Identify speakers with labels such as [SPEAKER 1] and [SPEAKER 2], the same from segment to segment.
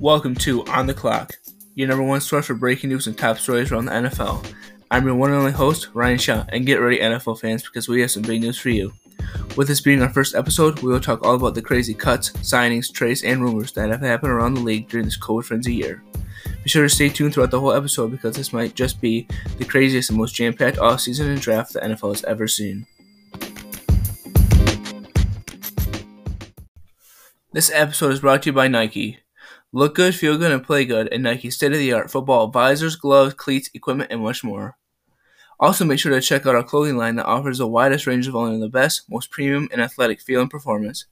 [SPEAKER 1] Welcome to On the Clock, your number one source for breaking news and top stories around the NFL. I'm your one and only host, Ryan Shaw, and get ready, NFL fans, because we have some big news for you. With this being our first episode, we will talk all about the crazy cuts, signings, trades, and rumors that have happened around the league during this COVID frenzy year. Be sure to stay tuned throughout the whole episode because this might just be the craziest and most jam packed offseason and draft the NFL has ever seen. This episode is brought to you by Nike. Look good, feel good, and play good in Nike's state of the art football visors, gloves, cleats, equipment, and much more. Also, make sure to check out our clothing line that offers the widest range of only the best, most premium, and athletic feel and performance.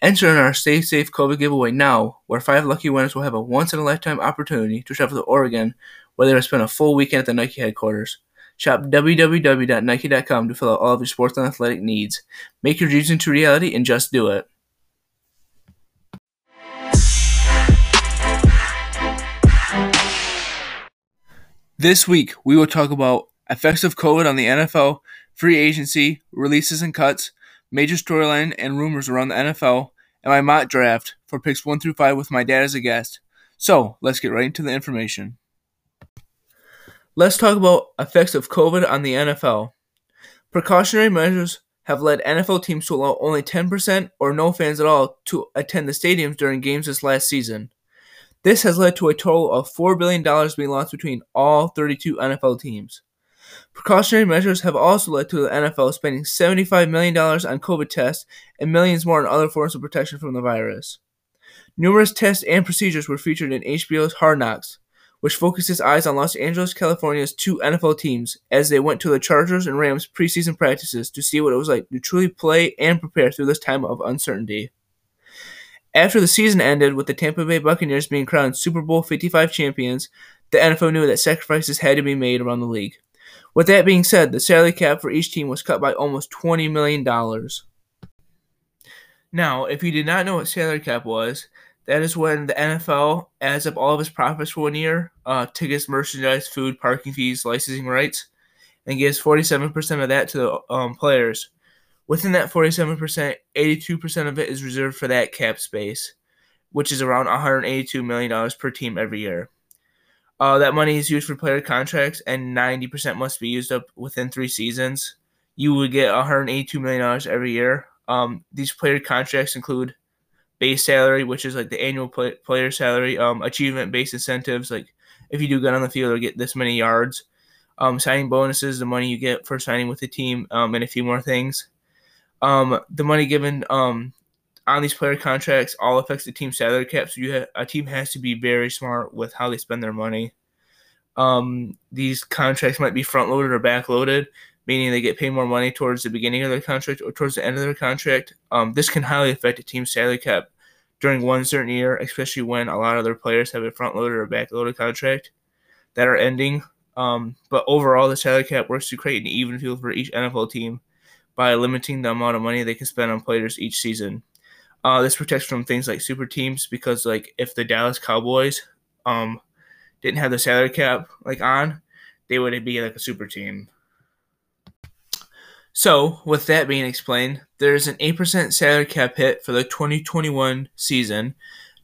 [SPEAKER 1] Enter in our Stay Safe COVID giveaway now, where five lucky winners will have a once in a lifetime opportunity to travel to Oregon, where they will spend a full weekend at the Nike headquarters. Shop www.nike.com to fill out all of your sports and athletic needs. Make your dreams into reality and just do it. This week, we will talk about effects of COVID on the NFL, free agency, releases and cuts, major storyline and rumors around the NFL, and my mock draft for picks 1 through 5 with my dad as a guest. So, let's get right into the information. Let's talk about effects of COVID on the NFL. Precautionary measures have led NFL teams to allow only 10% or no fans at all to attend the stadiums during games this last season. This has led to a total of $4 billion being lost between all 32 NFL teams. Precautionary measures have also led to the NFL spending $75 million on COVID tests and millions more on other forms of protection from the virus. Numerous tests and procedures were featured in HBO's Hard Knocks, which focused its eyes on Los Angeles, California's two NFL teams as they went to the Chargers and Rams preseason practices to see what it was like to truly play and prepare through this time of uncertainty. After the season ended with the Tampa Bay Buccaneers being crowned Super Bowl 55 champions, the NFL knew that sacrifices had to be made around the league. With that being said, the salary cap for each team was cut by almost $20 million. Now, if you did not know what salary cap was, that is when the NFL adds up all of its profits for one year, uh, tickets, merchandise, food, parking fees, licensing rights, and gives 47% of that to the um, players. Within that 47%, 82% of it is reserved for that cap space, which is around $182 million per team every year. Uh, that money is used for player contracts, and 90% must be used up within three seasons. You would get $182 million every year. Um, these player contracts include base salary, which is like the annual play- player salary, um, achievement based incentives, like if you do good on the field or get this many yards, um, signing bonuses, the money you get for signing with the team, um, and a few more things. Um, the money given um, on these player contracts all affects the team salary cap. So you have, a team has to be very smart with how they spend their money. Um, these contracts might be front loaded or back loaded, meaning they get paid more money towards the beginning of their contract or towards the end of their contract. Um, this can highly affect a team's salary cap during one certain year, especially when a lot of their players have a front loaded or back loaded contract that are ending. Um, but overall, the salary cap works to create an even field for each NFL team by limiting the amount of money they can spend on players each season. Uh, this protects from things like super teams because, like, if the Dallas Cowboys um, didn't have the salary cap like on, they would be like a super team. So, with that being explained, there is an 8% salary cap hit for the 2021 season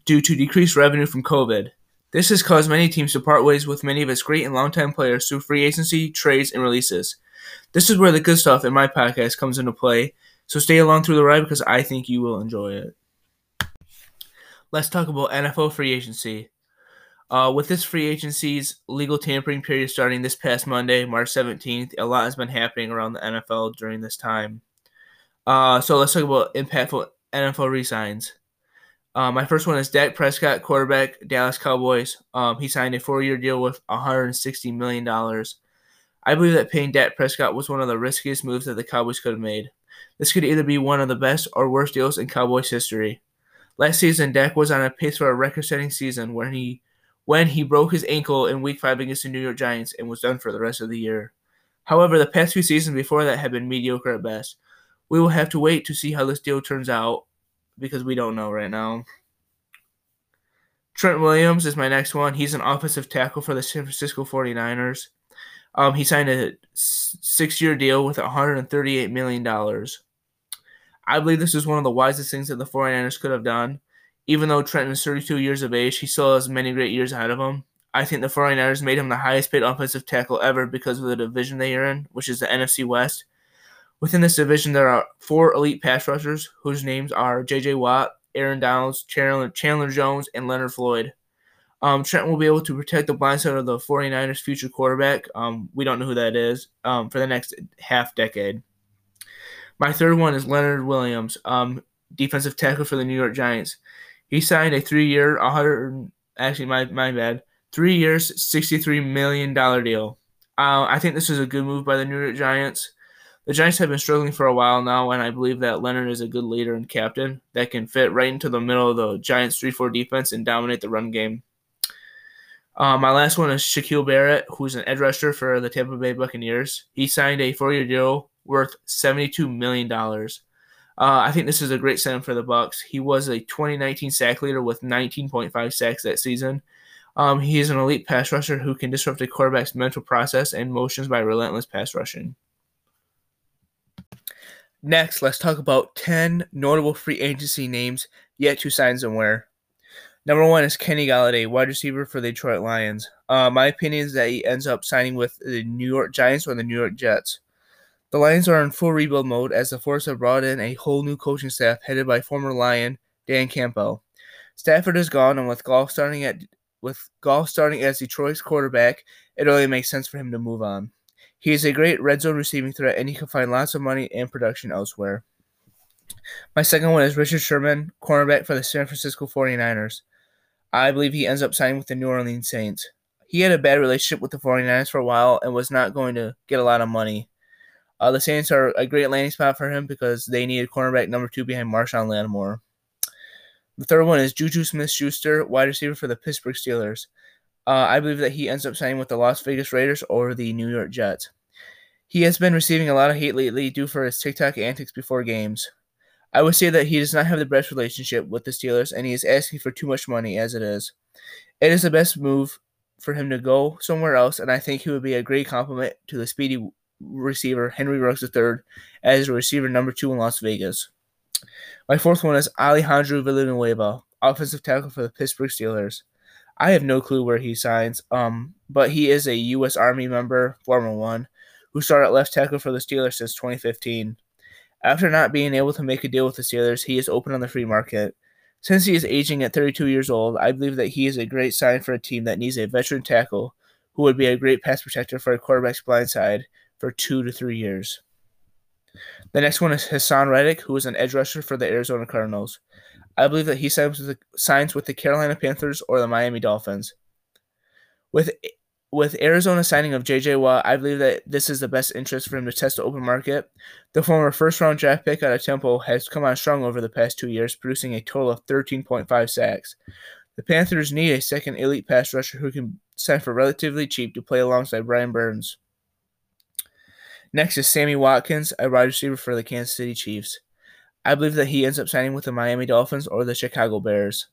[SPEAKER 1] due to decreased revenue from COVID. This has caused many teams to part ways with many of its great and longtime players through free agency, trades, and releases. This is where the good stuff in my podcast comes into play, so stay along through the ride because I think you will enjoy it. Let's talk about NFL free agency. Uh, with this free agency's legal tampering period starting this past Monday, March 17th, a lot has been happening around the NFL during this time. Uh, so let's talk about impactful NFL resigns. Uh, my first one is Dak Prescott, quarterback, Dallas Cowboys. Um, he signed a four-year deal with 160 million dollars. I believe that paying Dak Prescott was one of the riskiest moves that the Cowboys could have made. This could either be one of the best or worst deals in Cowboys history. Last season, Dak was on a pace for a record-setting season when he when he broke his ankle in Week Five against the New York Giants and was done for the rest of the year. However, the past few seasons before that have been mediocre at best. We will have to wait to see how this deal turns out because we don't know right now. Trent Williams is my next one. He's an offensive tackle for the San Francisco 49ers. Um, he signed a six year deal with $138 million. I believe this is one of the wisest things that the 49ers could have done. even though Trenton is 32 years of age, he still has many great years ahead of him. I think the 49ers made him the highest paid offensive tackle ever because of the division they are in, which is the NFC West. Within this division, there are four elite pass rushers whose names are J.J. Watt, Aaron Donalds, Chandler, Chandler Jones, and Leonard Floyd. Um, Trent will be able to protect the blind side of the 49ers' future quarterback. Um, we don't know who that is um, for the next half decade. My third one is Leonard Williams, um, defensive tackle for the New York Giants. He signed a three-year, 100 actually my my bad, three years, $63 million deal. Uh, I think this is a good move by the New York Giants. The Giants have been struggling for a while now, and I believe that Leonard is a good leader and captain that can fit right into the middle of the Giants' 3 4 defense and dominate the run game. Uh, my last one is Shaquille Barrett, who's an edge rusher for the Tampa Bay Buccaneers. He signed a four year deal worth $72 million. Uh, I think this is a great sign for the Bucs. He was a 2019 sack leader with 19.5 sacks that season. Um, he is an elite pass rusher who can disrupt a quarterback's mental process and motions by relentless pass rushing. Next, let's talk about 10 notable free agency names yet to sign somewhere. Number one is Kenny Golladay, wide receiver for the Detroit Lions. Uh, my opinion is that he ends up signing with the New York Giants or the New York Jets. The Lions are in full rebuild mode as the Force have brought in a whole new coaching staff headed by former Lion Dan Campbell. Stafford is gone, and with Goff starting at with Goff starting as Detroit's quarterback, it only makes sense for him to move on. He is a great red zone receiving threat, and he can find lots of money and production elsewhere. My second one is Richard Sherman, cornerback for the San Francisco 49ers. I believe he ends up signing with the New Orleans Saints. He had a bad relationship with the 49ers for a while and was not going to get a lot of money. Uh, the Saints are a great landing spot for him because they needed cornerback number two behind Marshon Lattimore. The third one is Juju Smith Schuster, wide receiver for the Pittsburgh Steelers. Uh, I believe that he ends up signing with the Las Vegas Raiders or the New York Jets. He has been receiving a lot of hate lately due for his TikTok antics before games. I would say that he does not have the best relationship with the Steelers and he is asking for too much money as it is. It is the best move for him to go somewhere else, and I think he would be a great complement to the speedy receiver Henry Ruggs III as a receiver number two in Las Vegas. My fourth one is Alejandro Villanueva, offensive tackle for the Pittsburgh Steelers. I have no clue where he signs, um, but he is a U.S. Army member, former one, who started left tackle for the Steelers since 2015. After not being able to make a deal with the Steelers, he is open on the free market. Since he is aging at 32 years old, I believe that he is a great sign for a team that needs a veteran tackle who would be a great pass protector for a quarterback's blind side for two to three years. The next one is Haason Reddick, who is an edge rusher for the Arizona Cardinals. I believe that he signs with the, signs with the Carolina Panthers or the Miami Dolphins. With with Arizona signing of J.J. Watt, I believe that this is the best interest for him to test the open market. The former first round draft pick out of Temple has come on strong over the past two years, producing a total of 13.5 sacks. The Panthers need a second elite pass rusher who can sign for relatively cheap to play alongside Brian Burns. Next is Sammy Watkins, a wide receiver for the Kansas City Chiefs. I believe that he ends up signing with the Miami Dolphins or the Chicago Bears.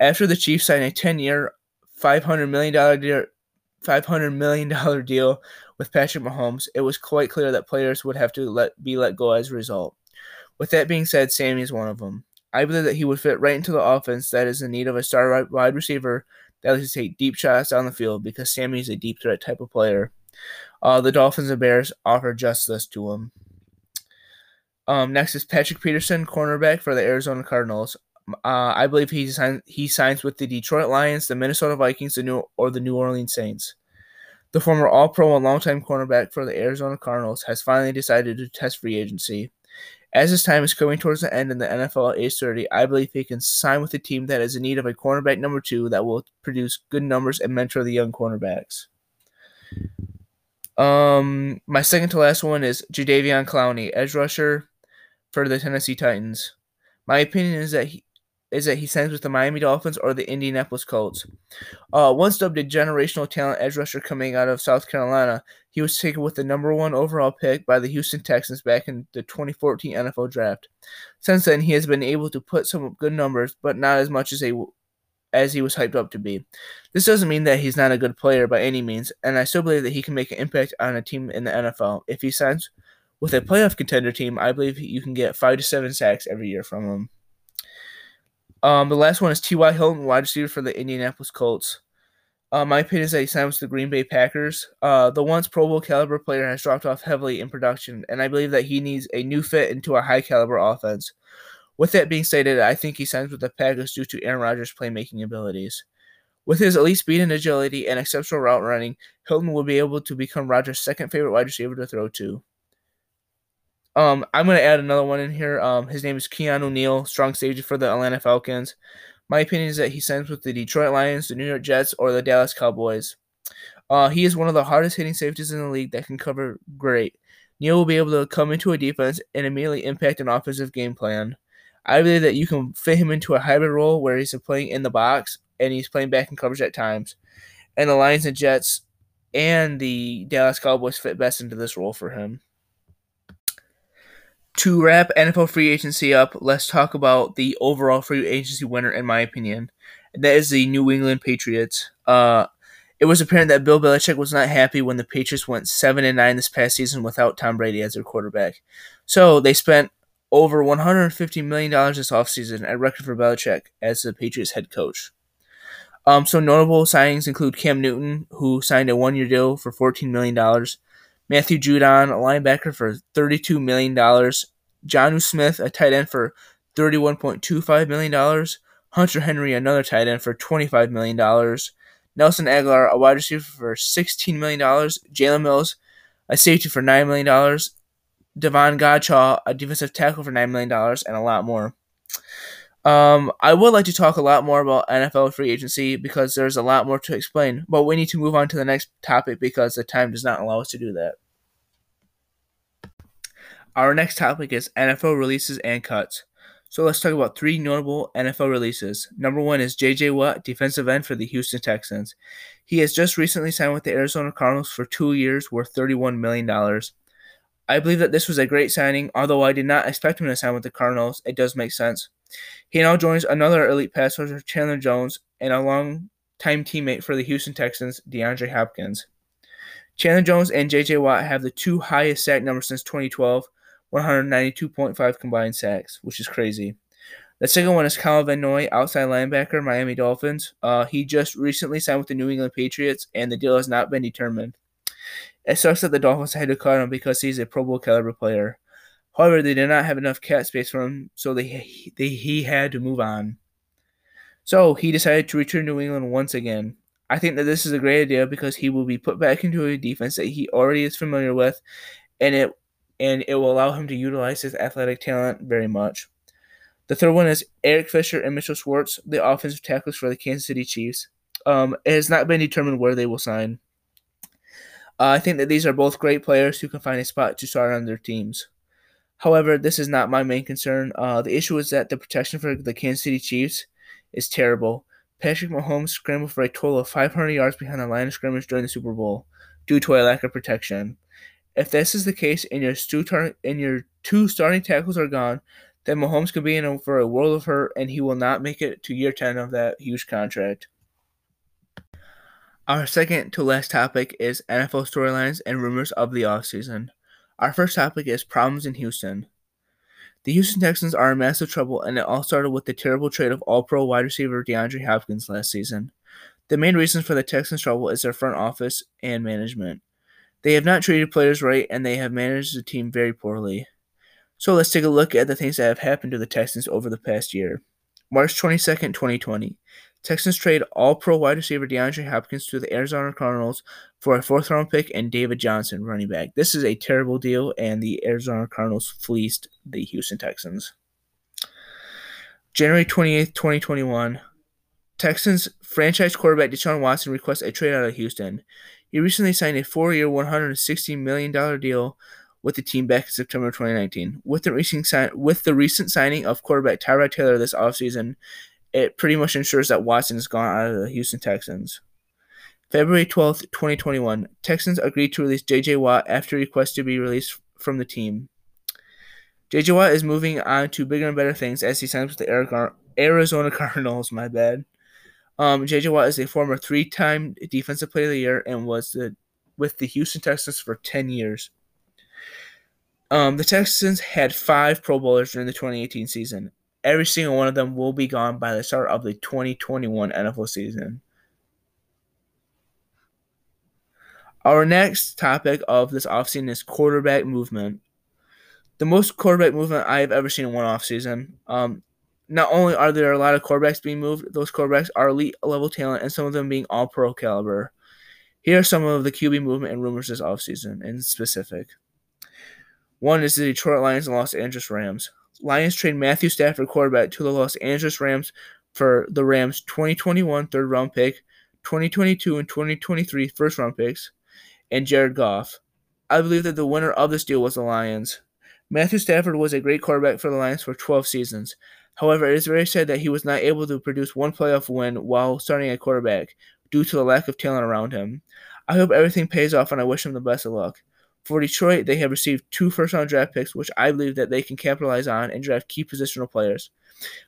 [SPEAKER 1] After the Chiefs sign a 10 year, $500 million deal, $500 million deal with Patrick Mahomes, it was quite clear that players would have to let be let go as a result. With that being said, Sammy is one of them. I believe that he would fit right into the offense that is in need of a star wide receiver that likes to take deep shots down the field because Sammy is a deep threat type of player. Uh, the Dolphins and Bears offer just this to him. Um, next is Patrick Peterson, cornerback for the Arizona Cardinals. Uh, I believe he sign, he signs with the Detroit Lions, the Minnesota Vikings, the New or the New Orleans Saints. The former All-Pro and longtime cornerback for the Arizona Cardinals has finally decided to test free agency. As his time is coming towards the end in the NFL at age 30, I believe he can sign with a team that is in need of a cornerback number two that will produce good numbers and mentor the young cornerbacks. Um, my second to last one is Jadeveon Clowney, edge rusher for the Tennessee Titans. My opinion is that he is that he signs with the Miami Dolphins or the Indianapolis Colts. Uh, once dubbed a generational talent edge rusher coming out of South Carolina, he was taken with the number one overall pick by the Houston Texans back in the 2014 NFL Draft. Since then, he has been able to put some good numbers, but not as much as a as he was hyped up to be. This doesn't mean that he's not a good player by any means, and I still believe that he can make an impact on a team in the NFL if he signs with a playoff contender team, I believe you can get five to seven sacks every year from him. Um, the last one is T.Y. Hilton, wide receiver for the Indianapolis Colts. Uh, my opinion is that he signed with the Green Bay Packers. Uh, the once Pro Bowl caliber player has dropped off heavily in production, and I believe that he needs a new fit into a high caliber offense. With that being stated, I think he signs with the Packers due to Aaron Rodgers' playmaking abilities. With his elite speed and agility and exceptional route running, Hilton will be able to become Rodgers' second favorite wide receiver to throw to. Um, I'm going to add another one in here. Um, his name is Keanu Neal, strong safety for the Atlanta Falcons. My opinion is that he signs with the Detroit Lions, the New York Jets, or the Dallas Cowboys. Uh, he is one of the hardest hitting safeties in the league that can cover great. Neal will be able to come into a defense and immediately impact an offensive game plan. I believe that you can fit him into a hybrid role where he's playing in the box and he's playing back in coverage at times. And the Lions and Jets and the Dallas Cowboys fit best into this role for him. To wrap NFL free agency up, let's talk about the overall free agency winner, in my opinion. And that is the New England Patriots. Uh, it was apparent that Bill Belichick was not happy when the Patriots went seven and nine this past season without Tom Brady as their quarterback. So they spent over $150 million this offseason, a record for Belichick as the Patriots head coach. Um, so notable signings include Cam Newton, who signed a one-year deal for $14 million, Matthew Judon, a linebacker for $32 million, Jonnu Smith, a tight end for $31.25 million, Hunter Henry, another tight end for $25 million, Nelson Agholor, a wide receiver for $16 million, Jalen Mills, a safety for $9 million, Davon Godchaux, a defensive tackle for $9 million, and a lot more. Um, I would like to talk a lot more about NFL free agency because there's a lot more to explain, but we need to move on to the next topic because the time does not allow us to do that. Our next topic is NFL releases and cuts. So let's talk about three notable NFL releases. Number one is J.J. Watt, defensive end for the Houston Texans. He has just recently signed with the Arizona Cardinals for two years, worth $31 million. I believe that this was a great signing, although I did not expect him to sign with the Cardinals. It does make sense. He now joins another elite pass rusher, Chandler Jones, and a long-time teammate for the Houston Texans, DeAndre Hopkins. Chandler Jones and J.J. Watt have the two highest sack numbers since 2012, 192.5 combined sacks, which is crazy. The second one is Kyle Van Noy, outside linebacker, Miami Dolphins. Uh, he just recently signed with the New England Patriots, and the deal has not been determined. It sucks that the Dolphins had to cut him because he's a Pro Bowl caliber player. However, they did not have enough cap space for him, so they, they he had to move on. So he decided to return to New England once again. I think that this is a great idea because he will be put back into a defense that he already is familiar with, and it and it will allow him to utilize his athletic talent very much. The third one is Eric Fisher and Mitchell Schwartz, the offensive tackles for the Kansas City Chiefs. Um, it has not been determined where they will sign. Uh, I think that these are both great players who can find a spot to start on their teams. However, this is not my main concern. Uh, the issue is that the protection for the Kansas City Chiefs is terrible. Patrick Mahomes scrambled for a total of 500 yards behind the line of scrimmage during the Super Bowl due to a lack of protection. If this is the case and your two, tar- and your two starting tackles are gone, then Mahomes could be in for a world of hurt and he will not make it to year 10 of that huge contract. Our second to last topic is NFL storylines and rumors of the offseason. Our first topic is problems in Houston. The Houston Texans are in massive trouble, and it all started with the terrible trade of all pro wide receiver DeAndre Hopkins last season. The main reason for the Texans' trouble is their front office and management. They have not treated players right, and they have managed the team very poorly. So let's take a look at the things that have happened to the Texans over the past year. March 22nd, 2020. Texans trade all pro wide receiver DeAndre Hopkins to the Arizona Cardinals for a fourth round pick and David Johnson, running back. This is a terrible deal, and the Arizona Cardinals fleeced the Houston Texans. January 28th, 2021. Texans franchise quarterback Deshaun Watson requests a trade out of Houston. He recently signed a four year, $160 million deal with the team back in September 2019. With the recent, with the recent signing of quarterback Tyrod Taylor this offseason, it pretty much ensures that Watson is gone out of the Houston Texans. February 12th, 2021, Texans agreed to release J.J. Watt after request to be released from the team. J.J. Watt is moving on to bigger and better things as he signs with the Arizona Cardinals. My bad. Um, J.J. Watt is a former three-time Defensive Player of the Year and was the, with the Houston Texans for 10 years. Um, the Texans had five Pro Bowlers during the 2018 season. Every single one of them will be gone by the start of the 2021 NFL season. Our next topic of this offseason is quarterback movement. The most quarterback movement I have ever seen in one offseason. Um, not only are there a lot of quarterbacks being moved, those quarterbacks are elite level talent, and some of them being all pro caliber. Here are some of the QB movement and rumors this offseason in specific. One is the Detroit Lions and Los Angeles Rams. Lions trade Matthew Stafford quarterback to the Los Angeles Rams for the Rams 2021 third round pick, 2022 and 2023 first round picks, and Jared Goff. I believe that the winner of this deal was the Lions. Matthew Stafford was a great quarterback for the Lions for 12 seasons. However, it is very sad that he was not able to produce one playoff win while starting at quarterback due to the lack of talent around him. I hope everything pays off and I wish him the best of luck. For Detroit, they have received two first round draft picks, which I believe that they can capitalize on and draft key positional players.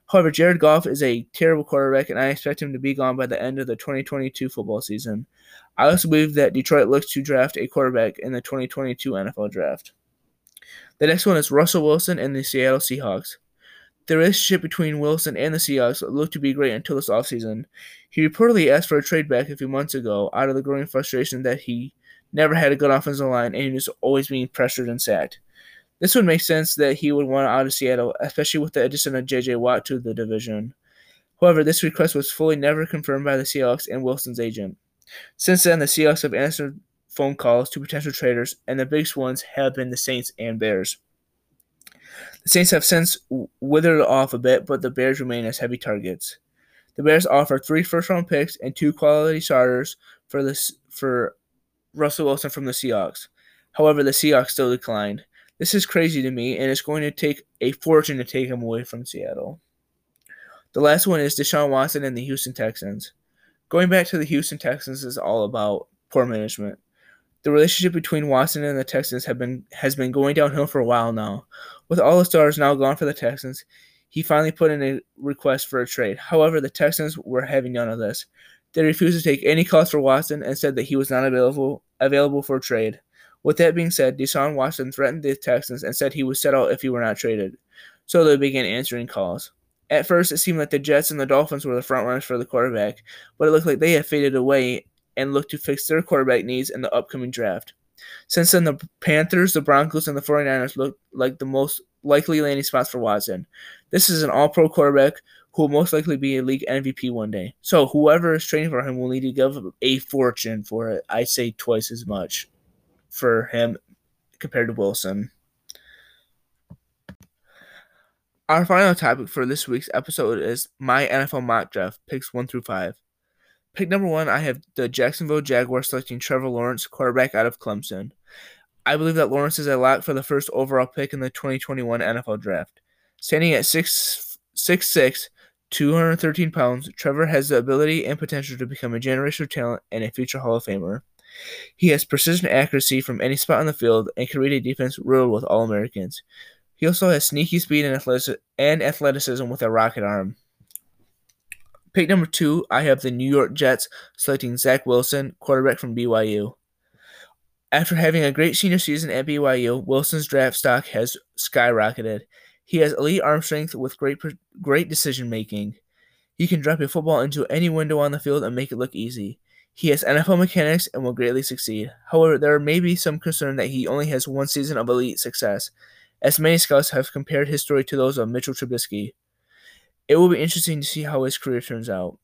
[SPEAKER 1] However, Jared Goff is a terrible quarterback, and I expect him to be gone by the end of the 2022 football season. I also believe that Detroit looks to draft a quarterback in the 2022 NFL draft. The next one is Russell Wilson and the Seattle Seahawks. The relationship between Wilson and the Seahawks looked to be great until this offseason. He reportedly asked for a trade back a few months ago out of the growing frustration that he never had a good offensive line and he was always being pressured and sacked. This would make sense that he would want out of Seattle, especially with the addition of J.J. Watt to the division. However, this request was fully never confirmed by the Seahawks and Wilson's agent. Since then, the Seahawks have answered phone calls to potential traders, and the biggest ones have been the Saints and Bears. The Saints have since withered off a bit, but the Bears remain as heavy targets. The Bears offer three first-round picks and two quality starters for this for Russell Wilson from the Seahawks. However, the Seahawks still declined. This is crazy to me, and it's going to take a fortune to take him away from Seattle. The last one is Deshaun Watson and the Houston Texans. Going back to the Houston Texans is all about poor management. The relationship between Watson and the Texans have been has been going downhill for a while now. With all the stars now gone for the Texans, he finally put in a request for a trade. However, the Texans were having none of this. They refused to take any calls for Watson and said that he was not available available for trade. With that being said, Deshaun Watson threatened the Texans and said he would settle if he were not traded. So they began answering calls. At first, it seemed like the Jets and the Dolphins were the front runners for the quarterback, but it looked like they had faded away and looked to fix their quarterback needs in the upcoming draft. Since then, the Panthers, the Broncos, and the 49ers look like the most likely landing spots for Watson. This is an all pro quarterback who will most likely be a league MVP one day. So, whoever is trading for him will need to give a fortune for it. I say twice as much for him compared to Wilson. Our final topic for this week's episode is my NFL mock draft picks one through five. Pick number one, I have the Jacksonville Jaguars selecting Trevor Lawrence, quarterback out of Clemson. I believe that Lawrence is a lock for the first overall pick in the 2021 NFL Draft. Standing at 6'6", 6'6", 213 pounds, Trevor has the ability and potential to become a generational talent and a future Hall of Famer. He has precision accuracy from any spot on the field and can read a defense riddled with All Americans. He also has sneaky speed and athleticism with a rocket arm. Pick number two, I have the New York Jets selecting Zach Wilson, quarterback from BYU. After having a great senior season at BYU, Wilson's draft stock has skyrocketed. He has elite arm strength with great great decision making. He can drop a football into any window on the field and make it look easy. He has NFL mechanics and will greatly succeed. However, there may be some concern that he only has one season of elite success, as many scouts have compared his story to those of Mitchell Trubisky. It will be interesting to see how his career turns out.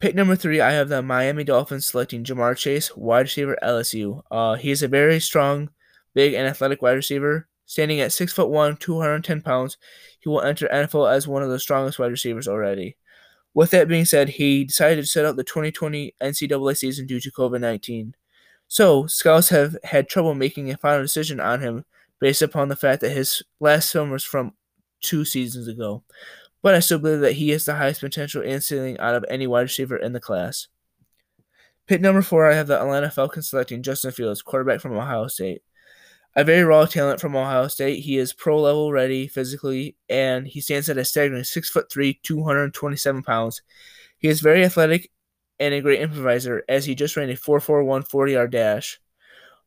[SPEAKER 1] Pick number three, I have the Miami Dolphins selecting Ja'Marr Chase, wide receiver LSU. Uh, he is a very strong, big, and athletic wide receiver. Standing at six foot one, 210 pounds, he will enter NFL as one of the strongest wide receivers already. With that being said, he decided to set out the 2020 NCAA season due to COVID 19. So, scouts have had trouble making a final decision on him based upon the fact that his last film was from two seasons ago, but I still believe that he has the highest potential and ceiling out of any wide receiver in the class. Pick number four, I have the Atlanta Falcons selecting Justin Fields, quarterback from Ohio State. A very raw talent from Ohio State. He is pro level ready physically, and he stands at a staggering six foot three, 227 pounds. He is very athletic and a great improviser, as he just ran a 4.41 40 yard dash.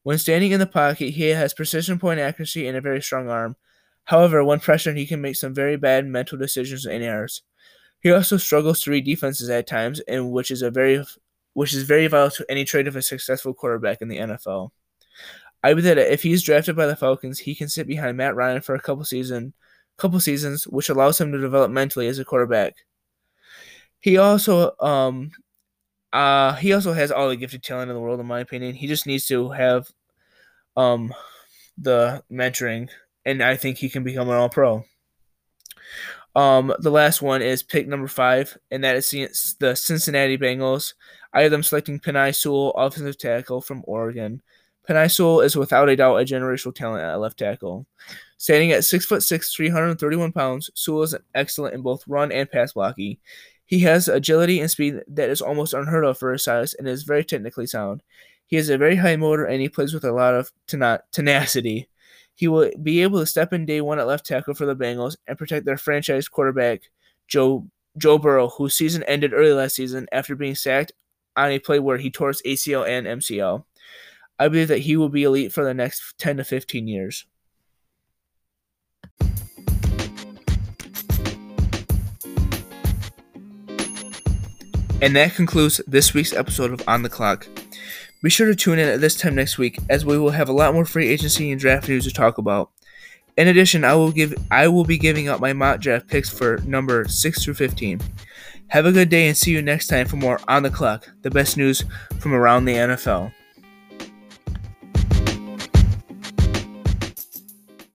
[SPEAKER 1] When standing in the pocket, he has precision point accuracy and a very strong arm. However, when pressured, he can make some very bad mental decisions and errors. He also struggles to read defenses at times, and which is a very which is very vital to any trade of a successful quarterback in the NFL. I believe that if he's drafted by the Falcons, he can sit behind Matt Ryan for a couple season, couple seasons, which allows him to develop mentally as a quarterback. He also um uh he also has all the gifted talent in the world in my opinion. He just needs to have um the mentoring and I think he can become an all pro. Um, the last one is pick number five, and that is the Cincinnati Bengals. I have them selecting Penei Sewell, offensive tackle from Oregon. Penei Sewell is without a doubt a generational talent at left tackle. Standing at six foot six, 331 pounds, Sewell is excellent in both run and pass blocking. He has agility and speed that is almost unheard of for his size and is very technically sound. He has a very high motor and he plays with a lot of tenacity. He will be able to step in day one at left tackle for the Bengals and protect their franchise quarterback, Joe Joe Burrow, whose season ended early last season after being sacked on a play where he tore his ACL and MCL. I believe that he will be elite for the next 10 to 15 years. And that concludes this week's episode of On the Clock. Be sure to tune in at this time next week as we will have a lot more free agency and draft news to talk about. In addition, I will give I will be giving out my mock draft picks for number 6 through 15. Have a good day and see you next time for more on the clock, the best news from around the NFL.